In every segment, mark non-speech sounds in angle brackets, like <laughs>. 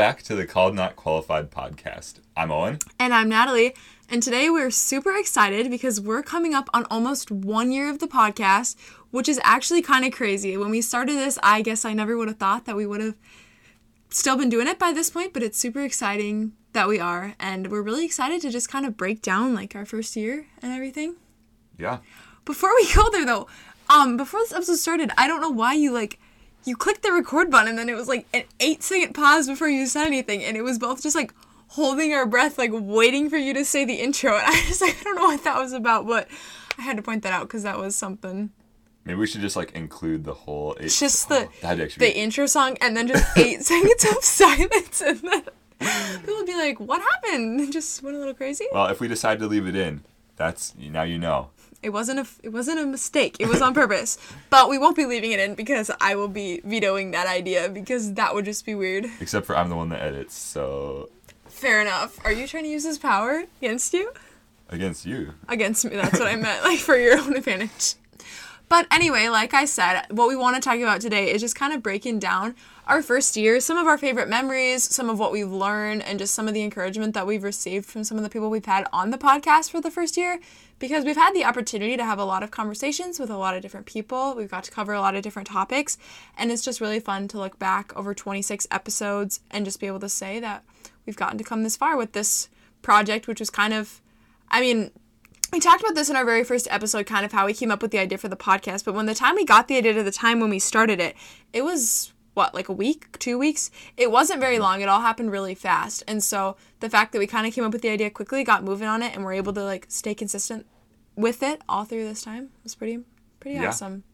back to the Called Not Qualified podcast. I'm Owen. And I'm Natalie. And today we're super excited because we're coming up on almost one year of the podcast, which is actually kind of crazy. When we started this, I guess I never would have thought that we would have still been doing it by this point, but it's super exciting that we are. And we're really excited to just kind of break down like our first year and everything. Yeah. Before we go there though, um, before this episode started, I don't know why you like you clicked the record button and then it was like an eight second pause before you said anything and it was both just like holding our breath like waiting for you to say the intro <laughs> and i just like i don't know what that was about but i had to point that out because that was something Maybe we should just like include the whole. Eight, it's just oh, the Oh, the be- intro song and then just eight <laughs> seconds of silence and then people would be like what happened <laughs> just went a little crazy well, if we decide to leave it in, that's now you know. It wasn't a it wasn't a mistake it was on purpose <laughs> but we won't be leaving it in because i will be vetoing that idea because that would just be weird Except for I'm the one that edits, so Fair enough. Are you trying to use this power against you? against you. Against me, that's what I <laughs> meant, like for your own advantage. But anyway, like I said, what we want to talk about today is just kind of breaking down our first year, some of our favorite memories, some of what we've learned, and just some of the encouragement that we've received from some of the people we've had on the podcast for the first year. Because we've had the opportunity to have a lot of conversations with a lot of different people. We've got to cover a lot of different topics. And it's just really fun to look back over 26 episodes and just be able to say that we've gotten to come this far with this project, which was kind of, I mean, we talked about this in our very first episode, kind of how we came up with the idea for the podcast. But when the time we got the idea to the time when we started it, it was what, like a week, two weeks? It wasn't very long. It all happened really fast. And so the fact that we kind of came up with the idea quickly, got moving on it, and were able to like stay consistent with it all through this time was pretty, pretty Yeah. awesome.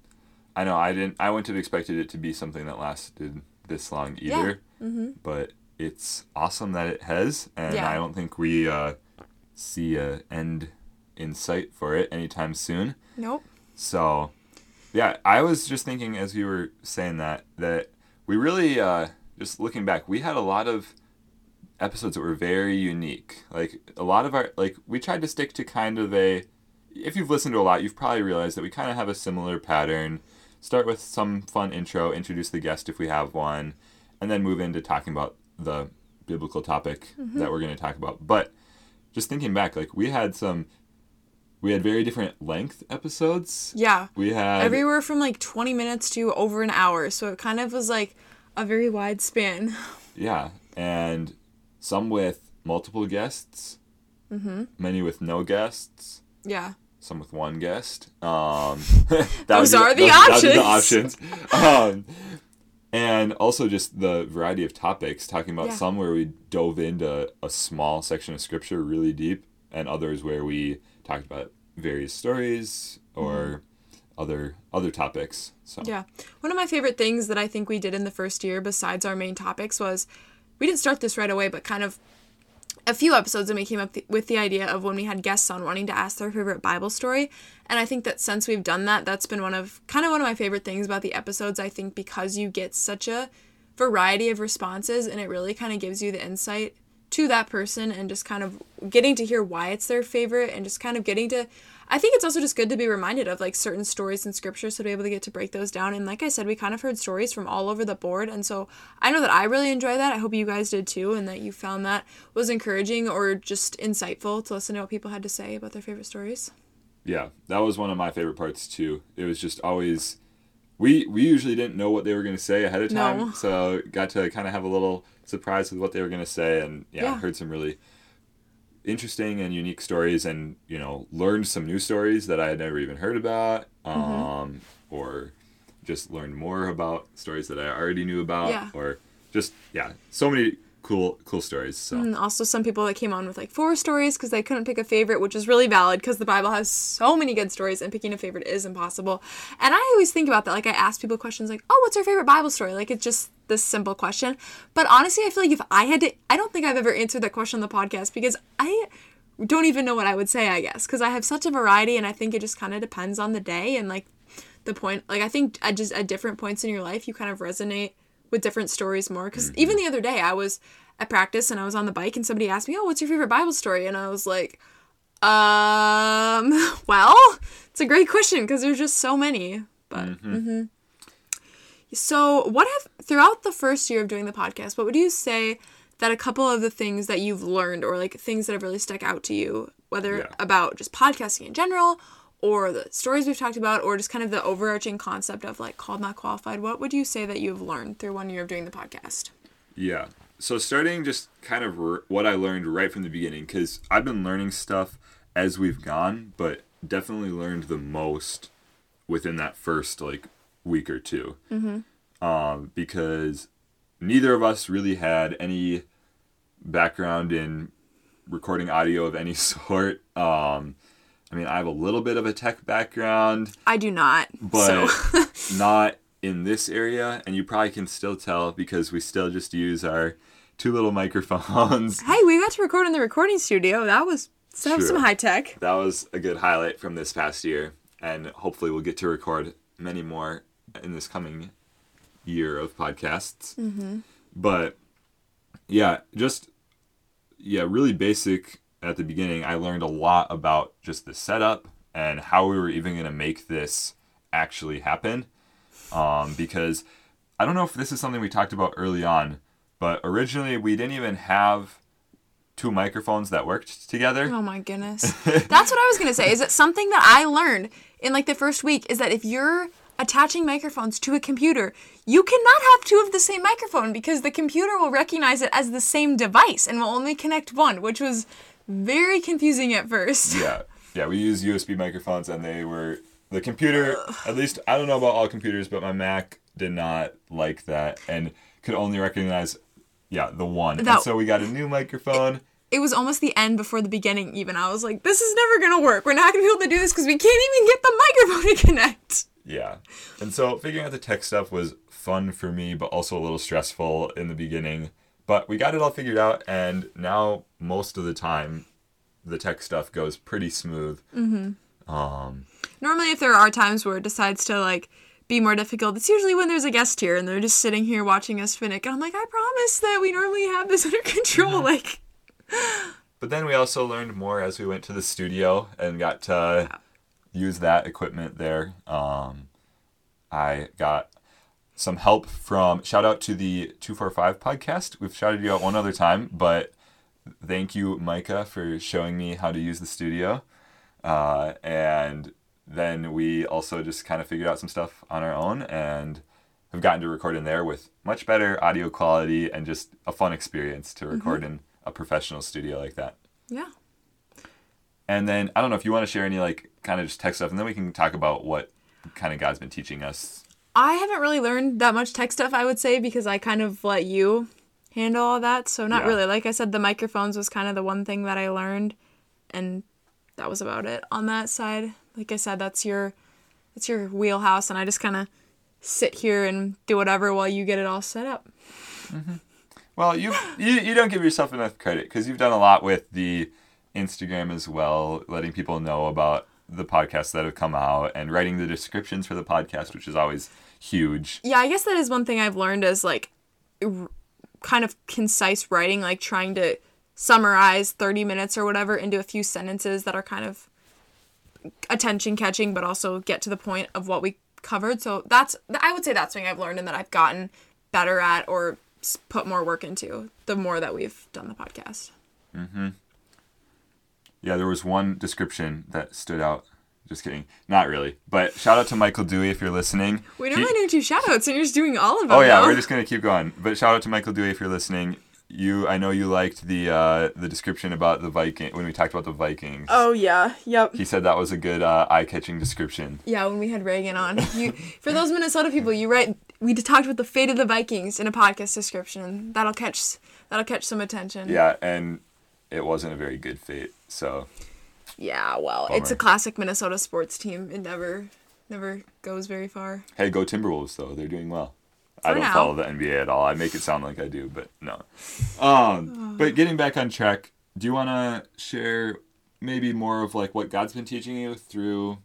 I know I didn't. I wouldn't have expected it to be something that lasted this long either. Mm-hmm. But it's awesome that it has, and Yeah. I don't think we uh, see a end in sight for it anytime soon. Nope. So, yeah, I was just thinking as you were saying that that we really uh, just looking back, we had a lot of episodes that were very unique. Like a lot of our like we tried to stick to kind of a if you've listened to a lot, you've probably realized that we kind of have a similar pattern. Start with some fun intro, introduce the guest if we have one, and then move into talking about the biblical topic that we're going to talk about. But just thinking back, like we had some we had very different length episodes. Yeah. We had Everywhere from like 20 minutes to over an hour. So it kind of was like a very wide span. <laughs> yeah, and some with multiple guests, mm-hmm. many with no guests, Yeah. some with one guest. Um, <laughs> that Those be- are the options. those- be the options. options. <laughs> um, and also just the variety of topics, talking about Yeah. some where we dove into a small section of scripture really deep, and others where we talked about various stories or other other topics. So Mm-hmm. Yeah. One of my favorite things that I think we did in the first year, besides our main topics, was we didn't start this right away, but kind of a few episodes and we came up th- with the idea of when we had guests on wanting to ask their favorite Bible story. And I think that since we've done that, that's been one of kind of one of my favorite things about the episodes. I think because you get such a variety of responses and it really kind of gives you the insight to that person and just kind of getting to hear why it's their favorite and just kind of getting to I think it's also just good to be reminded of like certain stories in scripture so to be able to get to break those down and like I said we kind of heard stories from all over the board and so I know that I really enjoy that. I hope you guys did too and that you found that was encouraging or just insightful to listen to what people had to say about their favorite stories. Yeah, that was one of my favorite parts too. It was just always we we usually didn't know what they were going to say ahead of time, No. so got to kind of have a little surprise with what they were going to say, and yeah, Yeah. heard some really interesting and unique stories, and you know learned some new stories that I had never even heard about, Mm-hmm. um, or just learned more about stories that I already knew about, Yeah. or just yeah, so many cool cool stories. So And also some people that came on with like four stories because they couldn't pick a favorite, which is really valid because the Bible has so many good stories and picking a favorite is impossible. And I always think about that. Like I ask people questions like, "Oh, what's your favorite Bible story?" Like it's just this simple question. But honestly, I feel like if I had to, I don't think I've ever answered that question on the podcast because I don't even know what I would say. I guess because I have such a variety, and I think it just kind of depends on the day and like the point. Like I think at just at different points in your life, you kind of resonate with different stories more. Because even mm-hmm. the other day, I was at practice and I was on the bike, and somebody asked me, "Oh, what's your favorite Bible story?" And I was like, "Um, <laughs> well, it's a great question because there's just so many." But mm-hmm. Mm-hmm. so, what have throughout the first year of doing the podcast, what would you say that a couple of the things that you've learned or like things that have really stuck out to you, whether Yeah. about just podcasting in general or the stories we've talked about or just kind of the overarching concept of like called not qualified, what would you say that you've learned through one year of doing the podcast? Yeah. So starting just kind of r- what I learned right from the beginning, because I've been learning stuff as we've gone, but definitely learned the most within that first like week or 2 Mm-hmm. Um, because neither of us really had any background in recording audio of any <laughs> sort. Um, I mean, I have a little bit of a tech background I do not. but so <laughs> not in this area and you probably can still tell because we still just use our two little microphones <laughs> hey, we got to record in the recording studio. That was some, True. some high tech. that was a good highlight from this past year and hopefully we'll get to record many more in this coming year of podcasts mm-hmm. but yeah just yeah really basic at the beginning i learned a lot about just the setup and how we were even going to make this actually happen um, because i don't know if this is something we talked about early on but originally we didn't even have two microphones that worked together Oh my goodness. <laughs> That's what I was going to say. Is it something that I learned in like the first week is that if you're attaching microphones to a computer, you cannot have two of the same microphone because the computer will recognize it as the same device and will only connect one, which was very confusing at first. Yeah, yeah. We use USB microphones, and they were the computer. At least I don't know about all computers, but my Mac did not like that and could only recognize, yeah, the one. and so we got a new microphone. It was almost the end before the beginning even. I was like, this is never going to work. We're not going to be able to do this because we can't even get the microphone to connect. Yeah, and so figuring out the tech stuff was fun for me, but also a little stressful in the beginning. But we got it all figured out, and now most of the time, the tech stuff goes pretty smooth. Um, Normally, if there are times where it decides to like be more difficult, it's usually when there's a guest here and they're just sitting here watching us finick. And I'm like, I promise that we normally have this <laughs> under control. Like, But then we also learned more as we went to the studio and got to use that equipment there. Um, I got some help from shout out to the 245 podcast. We've shouted you out one other time, but thank you, Micah, for showing me how to use the studio. Uh, and then we also just kind of figured out some stuff on our own and have gotten to record in there with much better audio quality and just a fun experience to record in a professional studio like that. yeah. And then I don't know if you want to share any like kind of just tech stuff, and then we can talk about what kind of God's been teaching us. I haven't really learned that much tech stuff, I would say, because I kind of let you handle all that. So, not Yeah. really. Like I said, the microphones was kind of the one thing that I learned. And that was about it on that side. Like I said, that's your that's your wheelhouse and I just kind of sit here and do whatever while you get it all set up. Mm-hmm. Well, you you, you don't give yourself enough credit because you've done a lot with the Instagram as well, letting people know about the podcasts that have come out and writing the descriptions for the podcast, which is always huge. Yeah, I guess that is one thing I've learned is like r- kind of concise writing, like trying to summarize 30 minutes or whatever into a few sentences that are kind of attention catching, but also get to the point of what we covered. So that's, I would say that's something I've learned and that I've gotten better at or put more work into the more that we've done the podcast. Mhm. Yeah, there was one description that stood out. Just kidding, not really. But shout out to Michael Dewey if you're listening. We don't He- normally do two shout outs and you're just doing all of them. Oh yeah, we're just gonna keep going. But shout out to Michael Dewey if you're listening. You, I know you liked the uh, the description about the Viking when we talked about the Vikings. Oh, yeah. Yep. He said that was a good uh, eye-catching description. Yeah, when we had Reagan on. You for those Minnesota people, you write we talked about the fate of the Vikings in a podcast description. That'll catch that'll catch some attention. Yeah, and it wasn't a very good fate. So Yeah, well, it's a classic Minnesota sports team. It never never goes very far. hey, go Timberwolves though. They're doing well. I don't now. follow the NBA at all. I make it sound like I do, but no. Um, <sighs> but getting back on track, do you want to share maybe more of like what God's been teaching you through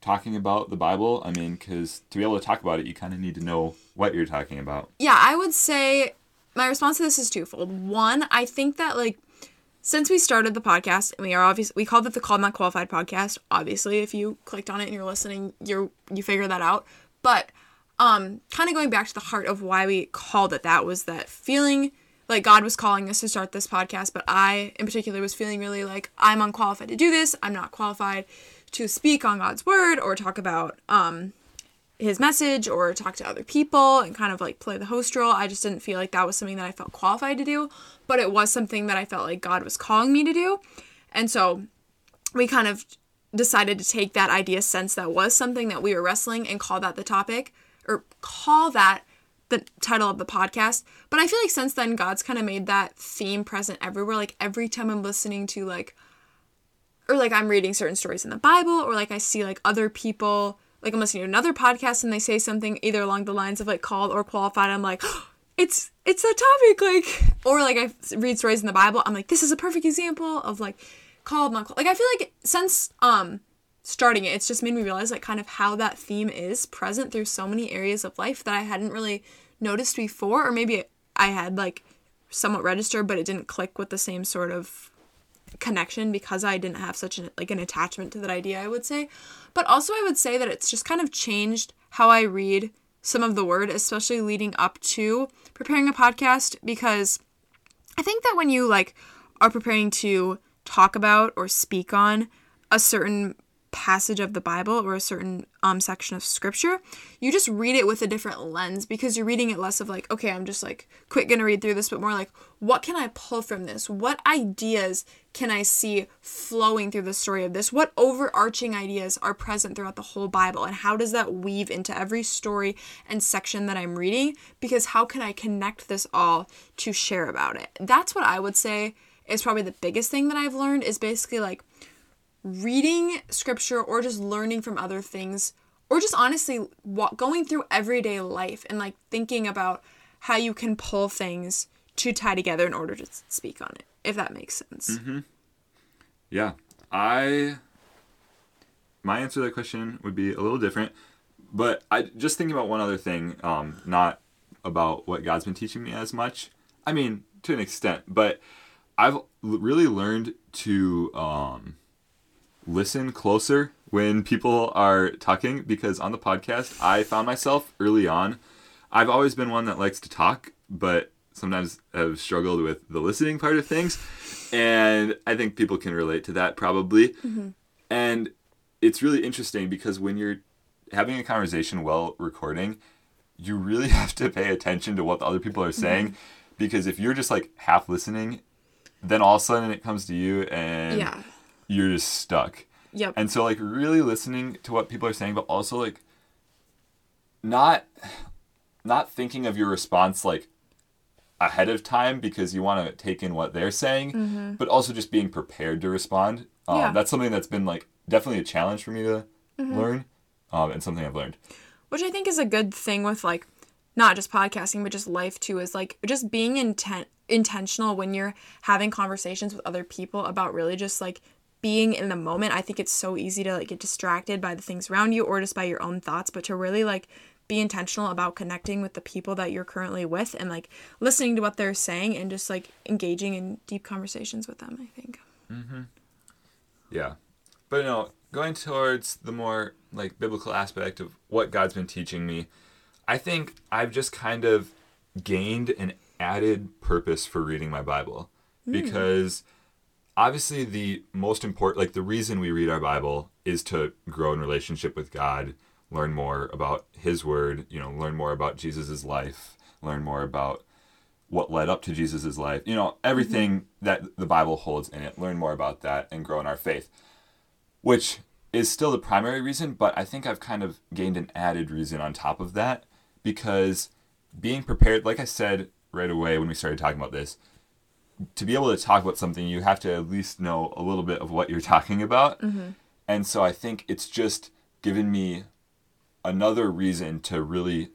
talking about the Bible? I mean, because to be able to talk about it, you kind of need to know what you're talking about. Yeah, I would say my response to this is twofold. One, I think that like since we started the podcast, and we are obviously we called it the Called Not Qualified podcast. Obviously, if you clicked on it and you're listening, you're you figure that out. But um, kind of going back to the heart of why we called it that was that feeling like God was calling us to start this podcast, but I in particular was feeling really like I'm unqualified to do this. I'm not qualified to speak on God's word or talk about um his message or talk to other people and kind of like play the host role. I just didn't feel like that was something that I felt qualified to do, but it was something that I felt like God was calling me to do. And so we kind of decided to take that idea since that was something that we were wrestling and call that the topic or call that the title of the podcast. But I feel like since then God's kind of made that theme present everywhere. Like every time I'm listening to like or like I'm reading certain stories in the Bible or like I see like other people like I'm listening to another podcast and they say something either along the lines of like called or qualified. I'm like, oh, <gasps> it's it's a topic like <laughs> or like I read stories in the Bible. I'm like, this is a perfect example of like called not called. Like I feel like since um starting it, it's just made me realize like kind of how that theme is present through so many areas of life that I hadn't really noticed before, or maybe I had like somewhat registered, but it didn't click with the same sort of connection because I didn't have such an like an attachment to that idea, I would say. But also I would say that it's just kind of changed how I read some of the word, especially leading up to preparing a podcast because I think that when you like are preparing to talk about or speak on a certain passage of the Bible or a certain um section of scripture, you just read it with a different lens because you're reading it less of like, okay, I'm just like quick gonna read through this, but more like, what can I pull from this? What ideas can I see flowing through the story of this? What overarching ideas are present throughout the whole Bible? And how does that weave into every story and section that I'm reading? Because how can I connect this all to share about it? That's what I would say is probably the biggest thing that I've learned is basically like reading scripture or just learning from other things or just honestly going through everyday life and like thinking about how you can pull things to tie together in order to speak on it if that makes sense mm-hmm. yeah i my answer to that question would be a little different but i just thinking about one other thing um, not about what god's been teaching me as much i mean to an extent but i've really learned to um, listen closer when people are talking because on the podcast, I found myself early on. I've always been one that likes to talk, but sometimes have struggled with the listening part of things. And I think people can relate to that probably. Mm-hmm. And it's really interesting because when you're having a conversation while recording, you really <laughs> have to pay attention to what the other people are saying. Mm-hmm. Because if you're just like half listening, then all of a sudden it comes to you and yeah you're just stuck. Yep. And so like really listening to what people are saying, but also like not not thinking of your response like ahead of time because you want to take in what they're saying, mm-hmm. but also just being prepared to respond. Um, yeah. That's something that's been like definitely a challenge for me to mm-hmm. learn, um, and something I've learned. Which I think is a good thing with like not just podcasting, but just life too. Is like just being intent intentional when you're having conversations with other people about really just like being in the moment, I think it's so easy to like get distracted by the things around you or just by your own thoughts, but to really like be intentional about connecting with the people that you're currently with and like listening to what they're saying and just like engaging in deep conversations with them, I think. Mm-hmm. Yeah. But you know, going towards the more like biblical aspect of what God's been teaching me, I think I've just kind of gained an added purpose for reading my Bible mm. because obviously the most important like the reason we read our bible is to grow in relationship with god learn more about his word you know learn more about jesus's life learn more about what led up to jesus's life you know everything mm-hmm. that the bible holds in it learn more about that and grow in our faith which is still the primary reason but i think i've kind of gained an added reason on top of that because being prepared like i said right away when we started talking about this to be able to talk about something, you have to at least know a little bit of what you're <laughs> talking about. Mm-hmm. And so I think it's just given me another reason to really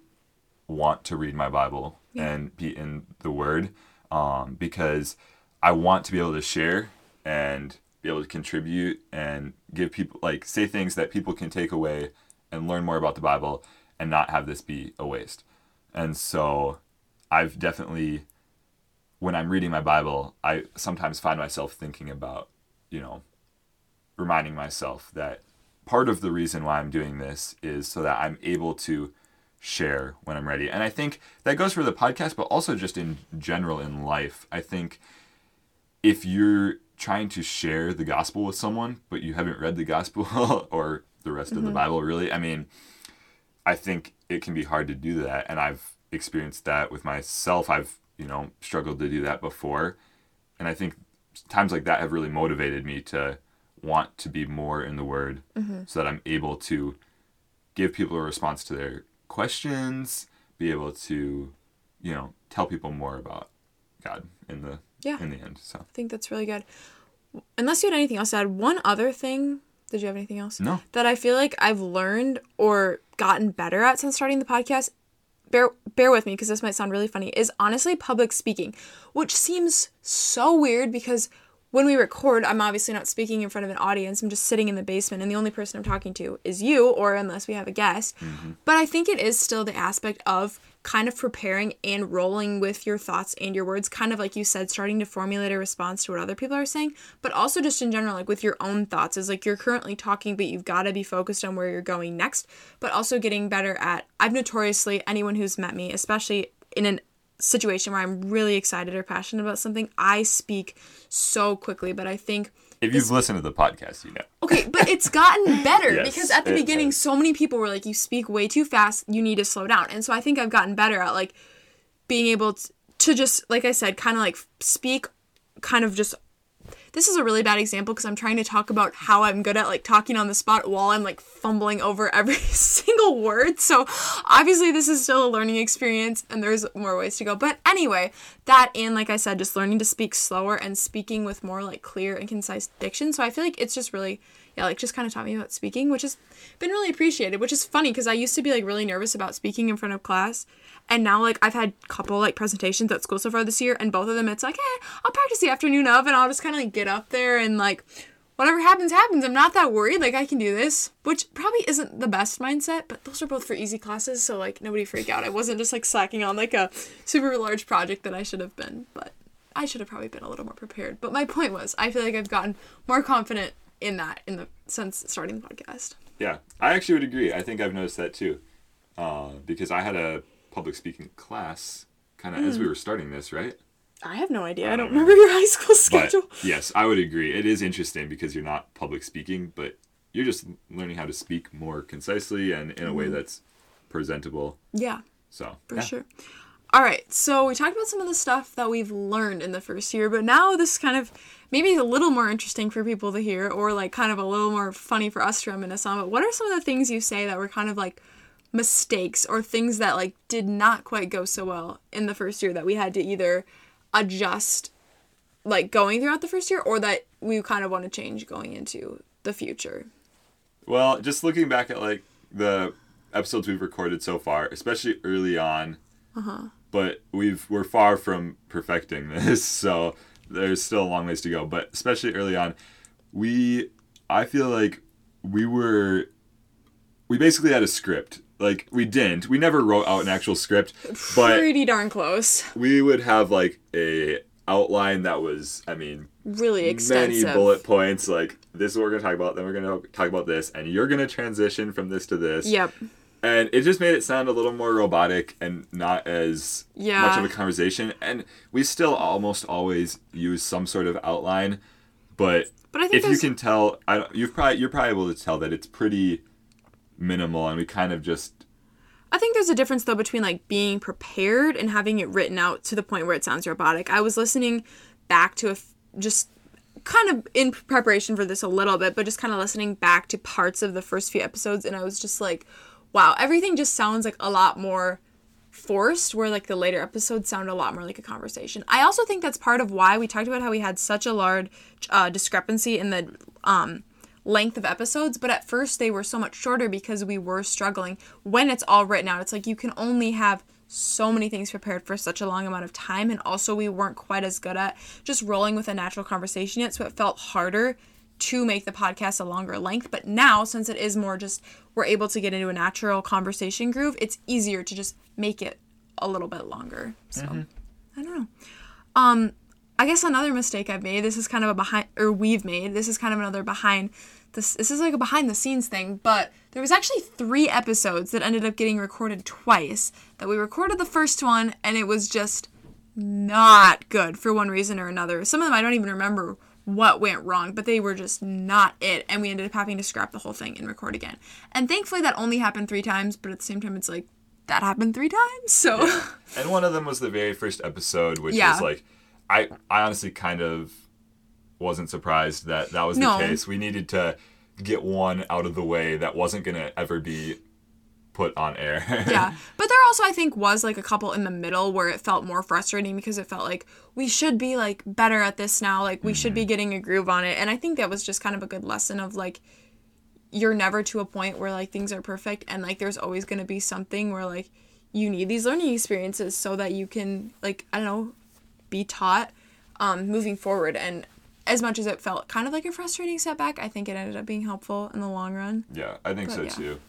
want to read my Bible yeah. and be in the Word um, because I want to be able to share and be able to contribute and give people, like, say things that people can take away and learn more about the Bible and not have this be a waste. And so I've definitely when I'm reading my Bible, I sometimes find myself thinking about, you know, reminding myself that part of the reason why I'm doing this is so that I'm able to share when I'm ready. And I think that goes for the podcast, but also just in general in life. I think if you're trying to share the gospel with someone, but you haven't read the gospel <laughs> or the rest of the mm-hmm. Bible, really, I mean, I think it can be hard to do that. And I've experienced that with myself. I've, you know, struggled to do that before. And I think times like that have really motivated me to want to be more in the Word mm-hmm. so that I'm able to give people a response to their questions, be able to, you know, tell people more about God in the Yeah. in the end. So I think that's really good. Unless you had anything else to add, one other thing. Did you have anything else? No. That I feel like I've learned or gotten better at since starting the podcast. Bear bear with me because this might sound really funny. Is honestly public speaking, which seems so weird because when we record, I'm obviously not speaking in front of an audience. I'm just sitting in the basement, and the only person I'm talking to is you, or unless we have a guest. Mm-hmm. But I think it is still the aspect of kind of preparing and rolling with your thoughts and your words, kind of like you said, starting to formulate a response to what other people are saying, but also just in general, like with your own thoughts, is like you're currently talking, but you've got to be focused on where you're going next, but also getting better at. I've notoriously, anyone who's met me, especially in an situation where I'm really excited or passionate about something, I speak so quickly, but I think if you've listened to the podcast, you know. Okay, but it's gotten better <laughs> Yes, because at the beginning, has. so many people were like, "You speak way too fast. You need to slow down." And so I think I've gotten better at like being able to, to just, like I said, kind of like speak, kind of just. This is a really bad example because I'm trying to talk about how I'm good at like talking on the spot while I'm like fumbling over every <laughs> single word. So obviously this is still a learning experience and there's more ways to go. But anyway, that and like I said, just learning to speak slower and speaking with more like clear and concise diction. So I feel like it's just really yeah, like just kind of taught me about speaking, which has been really appreciated, which is funny because I used to be like really nervous about speaking in front of class. And now like I've had a couple like presentations at school so far this year and both of them it's like, hey, I'll practice the afternoon of and I'll just kind of like get up there and like whatever happens happens. I'm not that worried. Like I can do this, which probably isn't the best mindset, but those are both for easy classes, so like nobody freak out. I wasn't just like slacking on like a super large project that I should have been, but I should have probably been a little more prepared. But my point was, I feel like I've gotten more confident in that in the since starting the podcast. Yeah, I actually would agree. I think I've noticed that too, uh, because I had a public speaking class kind of as we were starting this, right? I have no idea. I don't don't remember your high school But schedule. <laughs> yes, I would agree. It is interesting because you're not public speaking, but you're just learning how to speak more concisely and in a way that's presentable. yeah. So for yeah. sure. All right, so we talked about some of the stuff that we've learned in the first year, but now this kind of maybe a little more interesting for people to hear, or like kind of a little more funny for us to reminisce on. But what are some of the things you say that were kind of like mistakes or things that like did not quite go so well in the first year that we had to either adjust like going throughout the first year or that we kind of want to change going into the future? Well, just looking back at like the episodes we've recorded so far, especially early on, uh-huh. But we've we're far from perfecting <laughs> this, so there's still a long ways to go. But especially early on, we I feel like we were we basically had a script. Like we didn't. We never wrote out an actual script, but Pretty darn close. we would have like a outline that was I mean Really extensive. many bullet points like this is what we're going to talk about then we're going to talk about this and you're going to transition from this to this Yep. And it just made it sound a little more robotic and not as Yeah. much of a conversation and we still almost always use some sort of outline but But if you can tell I don't, you've probably you're probably able to tell that it's pretty minimal and we kind of just I think there's a difference though between like being prepared and having it written out to the point where it sounds robotic. I was listening back to a f- just kind of in preparation for this a little bit, but just kind of listening back to parts of the first few episodes and I was just like, wow, everything just sounds like a lot more forced where like the later episodes sound a lot more like a conversation. I also think that's part of why we talked about how we had such a large uh, discrepancy in the um length of episodes, but at first they were so much shorter because we were struggling. When it's all written out, it's like you can only have so many things prepared for such a long amount of time, and also we weren't quite as good at just rolling with a natural conversation yet, so it felt harder to make the podcast a longer length. But now, since it is more just we're able to get into a natural conversation groove, it's easier to just make it a little bit longer. So I don't know. Um, I guess another mistake I've made, this is kind of a behind, or we've made, this is kind of another behind this this is like a behind the scenes thing, but there was actually three episodes that ended up getting recorded twice. That we recorded the first one and it was just not good for one reason or another. Some of them I don't even remember what went wrong, but they were just not it. And we ended up having to scrap the whole thing and record again. And thankfully, that only happened three times, but at the same time, it's like that happened three times. So, yeah. <laughs> and one of them was the very first episode, which Yeah. was like, I, I honestly kind of wasn't surprised that that was No. the case. We needed to get one out of the way that wasn't going to ever be put on air. <laughs> yeah. But there also, I think, was like a couple in the middle where it felt more frustrating because it felt like we should be like better at this now. Like, we should be getting a groove on it. And I think that was just kind of a good lesson of like, you're never to a point where like things are perfect and like there's always going to be something where like you need these learning experiences so that you can like i don't know be taught um, moving forward and as much as it felt kind of like a frustrating setback i think it ended up being helpful in the long run Yeah, I think But so yeah. too.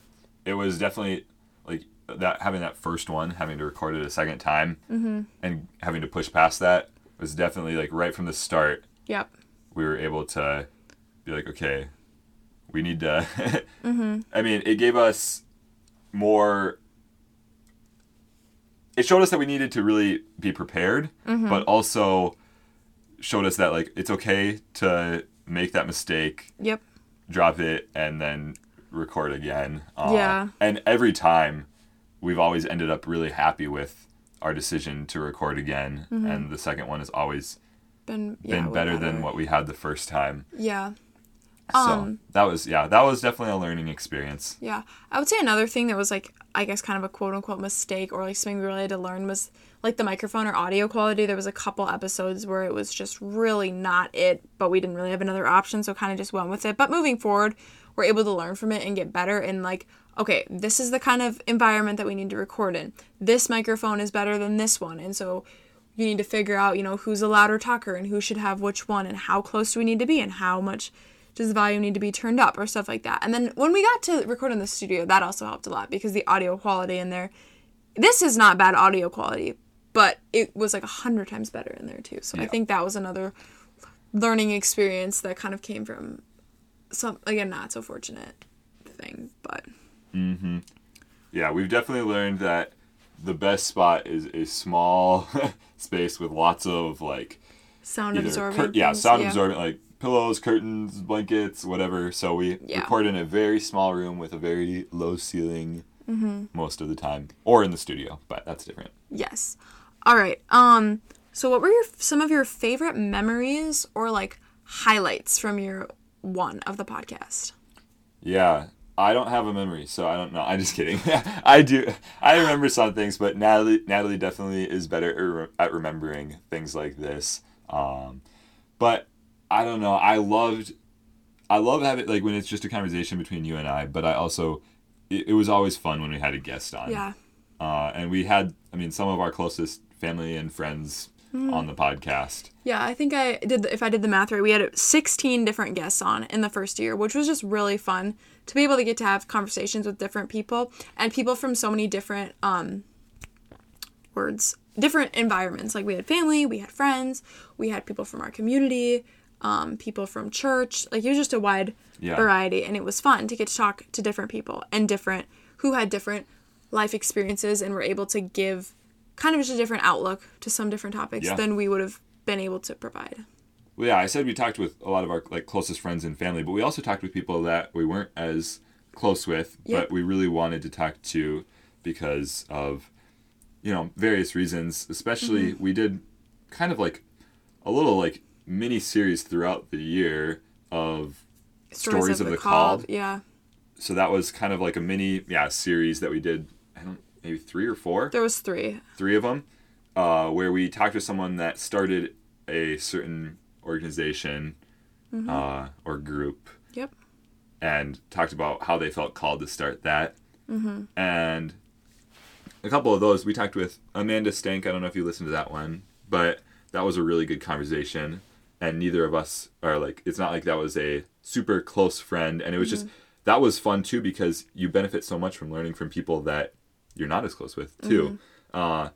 It was definitely like that having that first one, having to record it a second time, Mm-hmm. and having to push past that was definitely like right from the start. yep We were able to be like, okay, we need to. <laughs> Mm-hmm. I mean, it gave us more. It showed us that we needed to really be prepared, Mm-hmm. but also showed us that like it's okay to make that mistake yep drop it and then record again. Uh, Yeah. And every time, we've always ended up really happy with our decision to record again, and the second one has always been Mm-hmm. yeah, been way better, than what we had the first time. yeah So Um, that was yeah, that was definitely a learning experience. Yeah. I would say another thing that was like I guess kind of a quote unquote mistake or like something we really had to learn was like the microphone or audio quality. There was a couple episodes where it was just really not it, but we didn't really have another option, so kind of just went with it. But moving forward, we're able to learn from it and get better and like okay, this is the kind of environment that we need to record in. This microphone is better than this one. And so you need to figure out, you know, who's a louder talker and who should have which one and how close do we need to be and how much does the volume need to be turned up or stuff like that. And then when we got to record in the studio, that also helped a lot because the audio quality in there, this is not bad audio quality, but it was like a hundred times better in there too. So I think that was another learning experience that kind of came from some again not so fortunate thing, but Mhm. Yeah, we've definitely learned that the best spot is a small <laughs> space with lots of like sound absorbing. cur- yeah, sound absorbent like pillows, curtains, blankets, whatever. So we Yeah. record in a very small room with a very low ceiling Mm-hmm. most of the time, or in the studio, but that's different. Yes. All right. Um. So, what were your some of your favorite memories or like highlights from your one of the podcast? Yeah, I don't have a memory, so I don't know. <laughs> I'm just kidding. <laughs> I do. I remember some things, but Natalie Natalie definitely is better at remembering things like this. Um, but I don't know. I loved. I love having like when it's just a conversation between you and I. But I also, it, it was always fun when we had a guest on. Yeah. Uh, and we had, I mean, some of our closest family and friends Mm-hmm. on the podcast. Yeah, I think I did. The, if I did the math right, we had 16 different guests on in the first year, which was just really fun to be able to get to have conversations with different people and people from so many different um, words, different environments. Like we had family, we had friends, we had people from our community, um, people from church. Like it was just a wide Yeah. variety, and it was fun to get to talk to different people and different who had different life experiences and were able to give kind of just a different outlook to some different topics Yeah. than we would have been able to provide. Well, yeah, I said we talked with a lot of our like closest friends and family, but we also talked with people that we weren't as close with, but we really wanted to talk to because of you know various reasons. Especially, Mm-hmm. we did kind of like a little like mini series throughout the year of stories, of, the, called. Yeah. So that was kind of like a mini yeah series that we did. Maybe three or four. There was three. three of them, uh, where we talked to someone that started a certain organization uh, or group Yep. and talked about how they felt called to start that. Mm-hmm. And a couple of those, we talked with Amanda Stank. I don't know if you listened to that one, but that was a really good conversation. And neither of us are like, it's not like that was a super close friend. And it was just, that was fun too because you benefit so much from learning from people that you're not as close with too. Uh,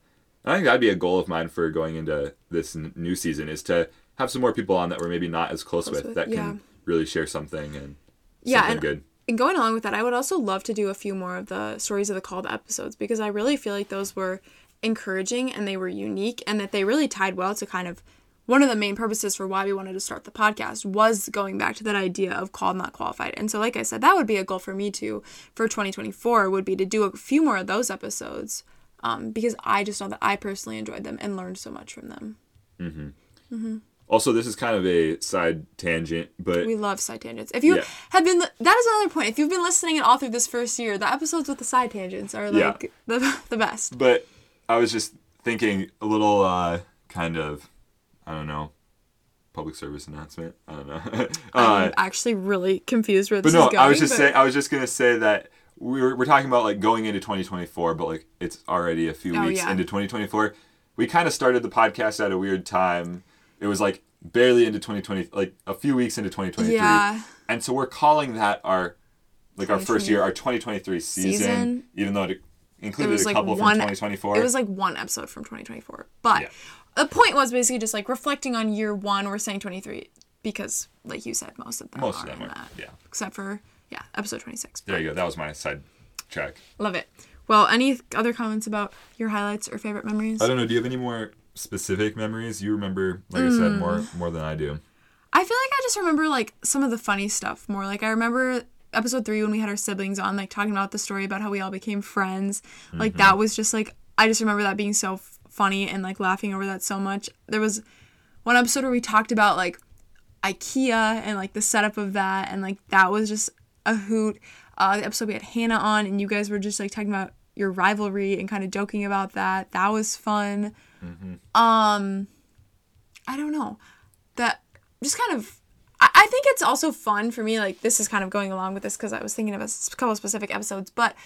I think that'd be a goal of mine for going into this n- new season is to have some more people on that we're maybe not as close, Close with, with, that yeah. can really share something and Yeah, something and- good. And going along with that, I would also love to do a few more of the stories of the called episodes because I really feel like those were encouraging and they were unique and that they really tied well to kind of one of the main purposes for why we wanted to start the podcast was going back to that idea of called not qualified. And so like I said, that would be a goal for me too for 2024 would be to do a few more of those episodes um, because I just know that I personally enjoyed them and learned so much from them. Also, this is kind of a side tangent, but We love side tangents. If you Yeah. have been, that is another point. If you've been listening and all through this first year, the episodes with the side tangents are Yeah. like <laughs> the, the best. but I was just thinking a little uh, kind of, I don't know, public service announcement. I don't know. <laughs> uh, I'm actually really confused where but this no, is going. I was just but- saying. I was just gonna say that we were, we're talking about like going into 2024, but like it's already a few Oh, weeks yeah. into 2024. We kind of started the podcast at a weird time. It was like barely into 2020, like a few weeks into 2023. Yeah. And so we're calling that our like our first year, our 2023 season, Season. even though it It included was a like couple from 2024. It was like one episode from 2024, but Yeah. The point was basically just like reflecting on year one. We're saying 23 because, like you said, most of them Most are of them are, that. yeah. Except for yeah, episode 26. there you go. That was my side track. Love it. Well, any other comments about your highlights or favorite memories? I don't know. Do you have any more specific memories? You remember, like I said, more Mm. more than I do. I feel like I just remember like some of the funny stuff more. Like I remember episode three when we had our siblings on, like talking about the story about how we all became friends. Like Mm-hmm. that was just like I just remember that being so funny and like laughing over that so much. There was one episode where we talked about like IKEA and like the setup of that, and like that was just a hoot. Uh, the episode we had Hannah on, and you guys were just like talking about your rivalry and kind of joking about that. That was fun. Um, I don't know. That just kind of. I, I think it's also fun for me. Like this is kind of going along with this because I was thinking of a couple of specific episodes, but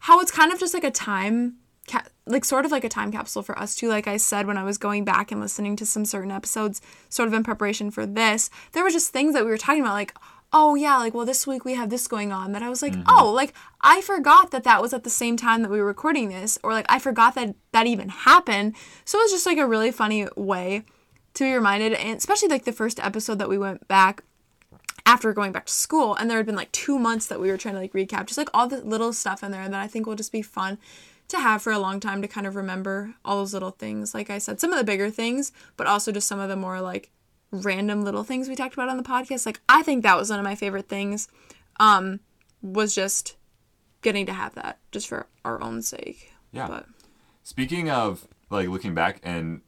how it's kind of just like a time. Ca- like sort of like a time capsule for us too. Like i said when i was going back and listening to some certain episodes sort of in preparation for this there were just things that we were talking about like oh yeah like well this week we have this going on that i was like mm-hmm. oh like i forgot that that was at the same time that we were recording this or like i forgot that that even happened. So it was just like a really funny way to be reminded and especially like the first episode that we went back after going back to school and there had been like two months that we were trying to like recap just like all the little stuff in there that i think will just be fun to have for a long time to kind of remember all those little things like i said some of the bigger things but also just some of the more like random little things we talked about on the podcast like i think that was one of my favorite things um was just getting to have that just for our own sake Yeah. but Speaking of like looking back and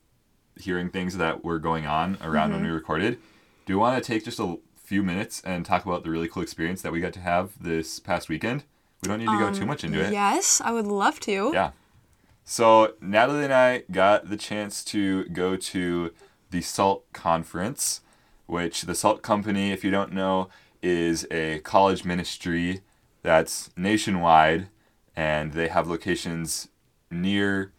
hearing things that were going on around Mm-hmm. when we recorded, do you want to take just a few minutes and talk about the really cool experience that we got to have this past weekend? We don't need to go too um, much into it. yes i would love to Yeah. So Natalie and I got the chance to go to the SALT conference, which the SALT company, if you don't know, is a college ministry that's nationwide and they have locations near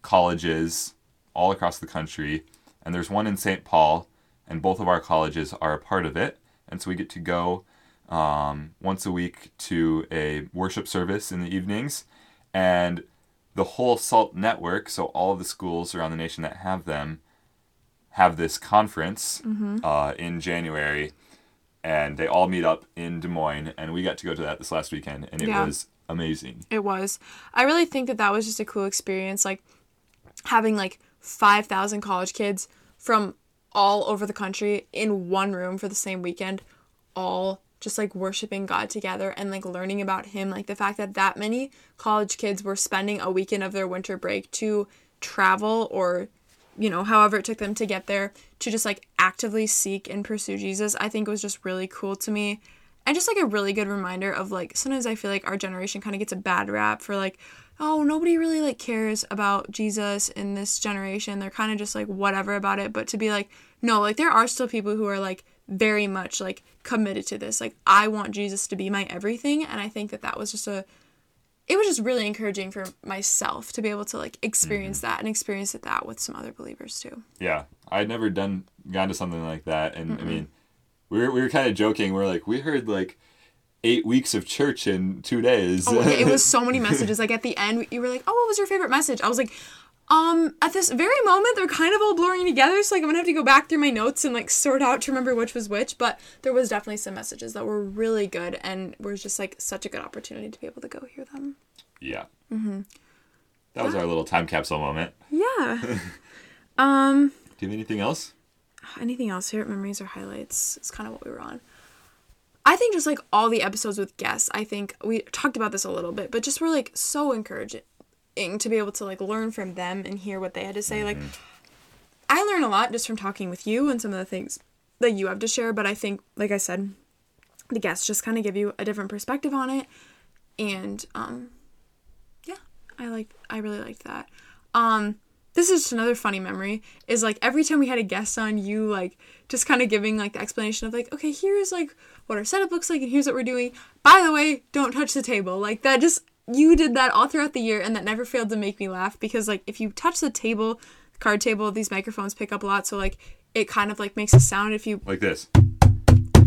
colleges all across the country. And there's one in St. Paul, and both of our colleges are a part of it. And so we get to go um, once a week to a worship service in the evenings. And the whole SALT network, so all of the schools around the nation that have them, have this conference uh, in January. And they all meet up in Des Moines. And we got to go to that this last weekend. And it Yeah. was amazing. It was. I really think that that was just a cool experience. Like having like 5,000 college kids from all over the country in one room for the same weekend, all just like worshiping God together and like learning about Him. Like the fact that that many college kids were spending a weekend of their winter break to travel or you know, however it took them to get there to just like actively seek and pursue Jesus, I think was just really cool to me. And just like a really good reminder of like sometimes I feel like our generation kind of gets a bad rap for like, oh, nobody really like cares about Jesus in this generation. They're kind of just like whatever about it. But to be like, no, like there are still people who are like very much like committed to this. Like, I want Jesus to be my everything. And I think that that was just a it was just really encouraging for myself to be able to like experience mm-hmm. that and experience that with some other believers too. Yeah, I'd never done gone to something like that, and I mean, we were we were kind of joking. We are like, we heard like eight weeks of church in two days. Oh, okay. It was <laughs> so many messages. Like at the end, you were like, "Oh, what was your favorite message?" I was like, Um, at this very moment, they're kind of all blurring together, so like I'm gonna have to go back through my notes and like sort out to remember which was which. But there was definitely some messages that were really good, and was just like such a good opportunity to be able to go hear them. Yeah. Mm-hmm. That was our little time capsule moment. Yeah. <laughs> <laughs> um. Do you have anything else? <sighs> Anything else? Favorite memories or highlights? It's kind of what we were on. I think just like all the episodes with guests, I think we talked about this a little bit, but just were like so encouraging to be able to like learn from them and hear what they had to say. Mm-hmm. Like I learn a lot just from talking with you and some of the things that you have to share, but I think like I said, the guests just kind of give you a different perspective on it and um yeah, I like I really liked that. Um this is just another funny memory is like every time we had a guest on you like just kind of giving like the explanation of like okay here's like what our setup looks like and here's what we're doing by the way don't touch the table like that just you did that all throughout the year and that never failed to make me laugh because like if you touch the table card table these microphones pick up a lot so like it kind of like makes a sound if you Like this.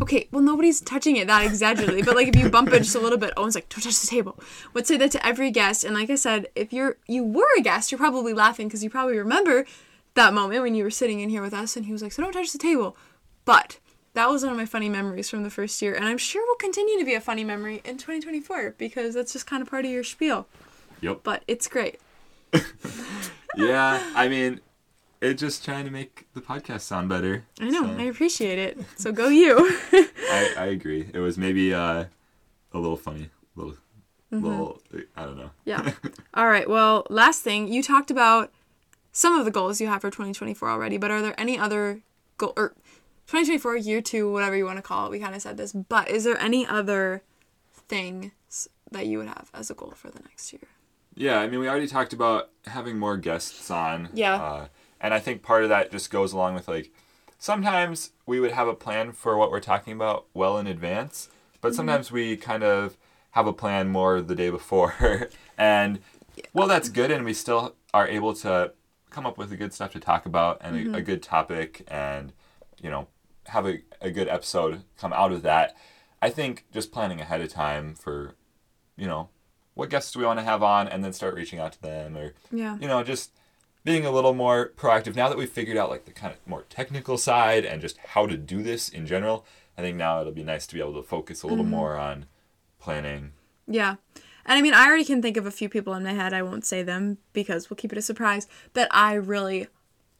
okay, well nobody's touching it that exaggerately, but like if you bump it just a little bit, oh, Owen's like, don't touch the table. Would say that to every guest, and like I said, if you're you were a guest, you're probably laughing because you probably remember that moment when you were sitting in here with us, and he was like, so don't touch the table. But that was one of my funny memories from the first year, and I'm sure will continue to be a funny memory in 2024 because that's just kind of part of your spiel. Yep. But it's great. <laughs> yeah, I mean, it's just trying to make the podcast sound better. I know, So, I appreciate it. So go you. <laughs> I, I agree. It was maybe uh, a little funny, little, little. I don't know. Yeah. <laughs> All right. Well, last thing, you talked about some of the goals you have for 2024 already, but are there any other goal or 2024 year 2, whatever you want to call it. We kind of said this, but is there any other things that you would have as a goal for the next year? Yeah, I mean, we already talked about having more guests on. Yeah. Uh, and I think part of that just goes along with like, sometimes we would have a plan for what we're talking about well in advance, but sometimes we kind of have a plan more the day before. <laughs> and, well, that's good, and we still are able to come up with the good stuff to talk about and a, a good topic and, you know, have a, a good episode come out of that. I think just planning ahead of time for, you know, what guests do we want to have on and then start reaching out to them or Yeah. you know just being a little more proactive now that we've figured out like the kind of more technical side and just how to do this in general i think now it'll be nice to be able to focus a little mm-hmm. more on planning Yeah. And I mean, I already can think of a few people in my head. I won't say them because we'll keep it a surprise. That I really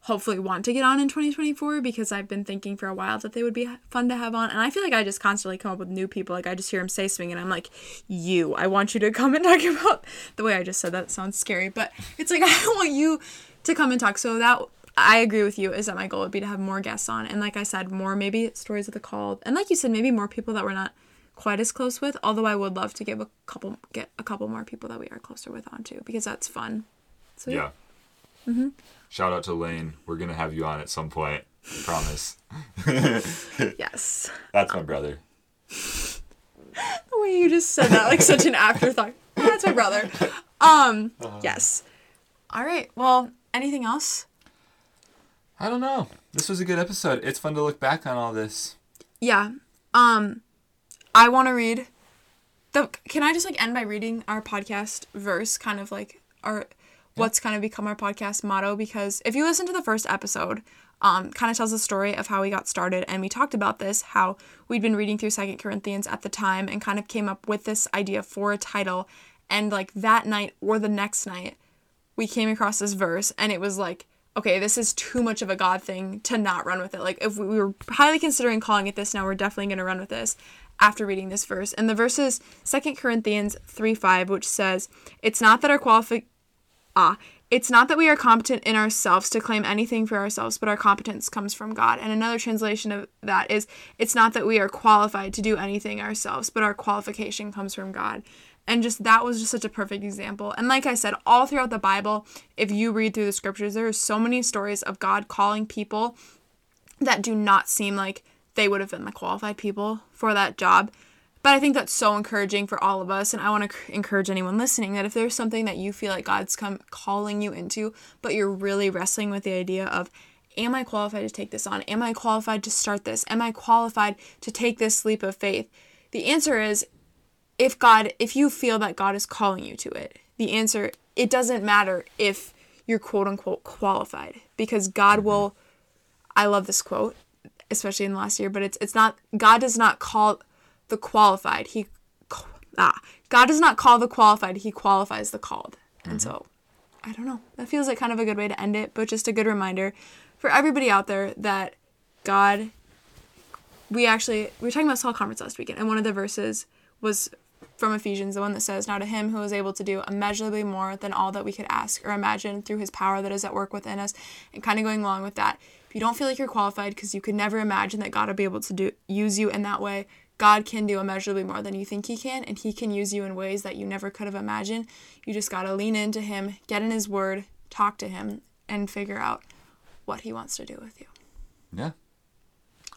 hopefully want to get on in 2024 because I've been thinking for a while that they would be fun to have on. And I feel like I just constantly come up with new people. Like I just hear them say something and I'm like, you, I want you to come and <laughs> talk about the way I just said that sounds scary, but it's like <laughs> I want you to come and talk. So that I agree with you is that my goal would be to have more guests on. And like I said, more maybe stories of the called. And like you said, maybe more people that we're not quite as close with. Although I would love to give a couple get a couple more people that we are closer with on too because that's fun. So yeah mm-hmm. Shout out to lane we're gonna have you on at some point I promise <laughs> yes. that's my brother The way you just said that like such an afterthought. That's my brother. Um yes. All right. Well, anything else? i don't know this was a good episode it's fun to look back on all this Yeah. Um I want to read the can I just like end by reading our podcast verse kind of like our what's kind of become our podcast motto because if you listen to the first episode um kind of tells the story of how we got started and we talked about this how we'd been reading through second corinthians at the time and kind of came up with this idea for a title and like that night or the next night we came across this verse and it was like okay this is too much of a god thing to not run with it. Like if we we were highly considering calling it this now we're definitely going to run with this after reading this verse. And the verse is 2 corinthians 3 5 which says it's not that our qualifi- ah it's not that we are competent in ourselves to claim anything for ourselves but our competence comes from god and another translation of that is it's not that we are qualified to do anything ourselves but our qualification comes from god and just that was just such a perfect example. And like I said, all throughout the Bible, if you read through the scriptures, there are so many stories of God calling people that do not seem like they would have been the qualified people for that job. But I think that's so encouraging for all of us. And I want to encourage anyone listening that if there's something that you feel like God's come calling you into, but you're really wrestling with the idea of, am I qualified to take this on? Am I qualified to start this? Am I qualified to take this leap of faith? The answer is if God, if you feel that God is calling you to it, the answer, it doesn't matter if you're quote unquote qualified because God mm-hmm. will I love this quote, especially in the last year, but it's it's not God does not call the qualified. He ah, God does not call the qualified, he qualifies the called. And so I don't know. That feels like kind of a good way to end it, but just a good reminder for everybody out there that God we actually we were talking about small conference last weekend and one of the verses was from Ephesians, the one that says, Now to him who is able to do immeasurably more than all that we could ask or imagine through his power that is at work within us. And kind of going along with that, if you don't feel like you're qualified because you could never imagine that God would be able to do use you in that way, God can do immeasurably more than you think he can, and he can use you in ways that you never could have imagined. You just got to lean into him, get in his word, talk to him, and figure out what he wants to do with you. Yeah.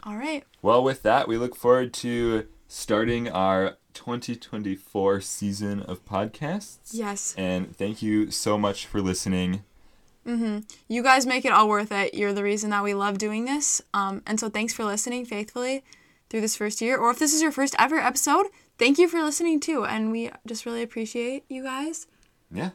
All right. Well, with that, we look forward to starting our 2024 season of podcasts. Yes. And thank you so much for listening. You guys make it all worth it. You're the reason that we love doing this. Um, and so thanks for listening faithfully through this first year. Or if this is your first ever episode, thank you for listening too. And we just really appreciate you guys. Yeah.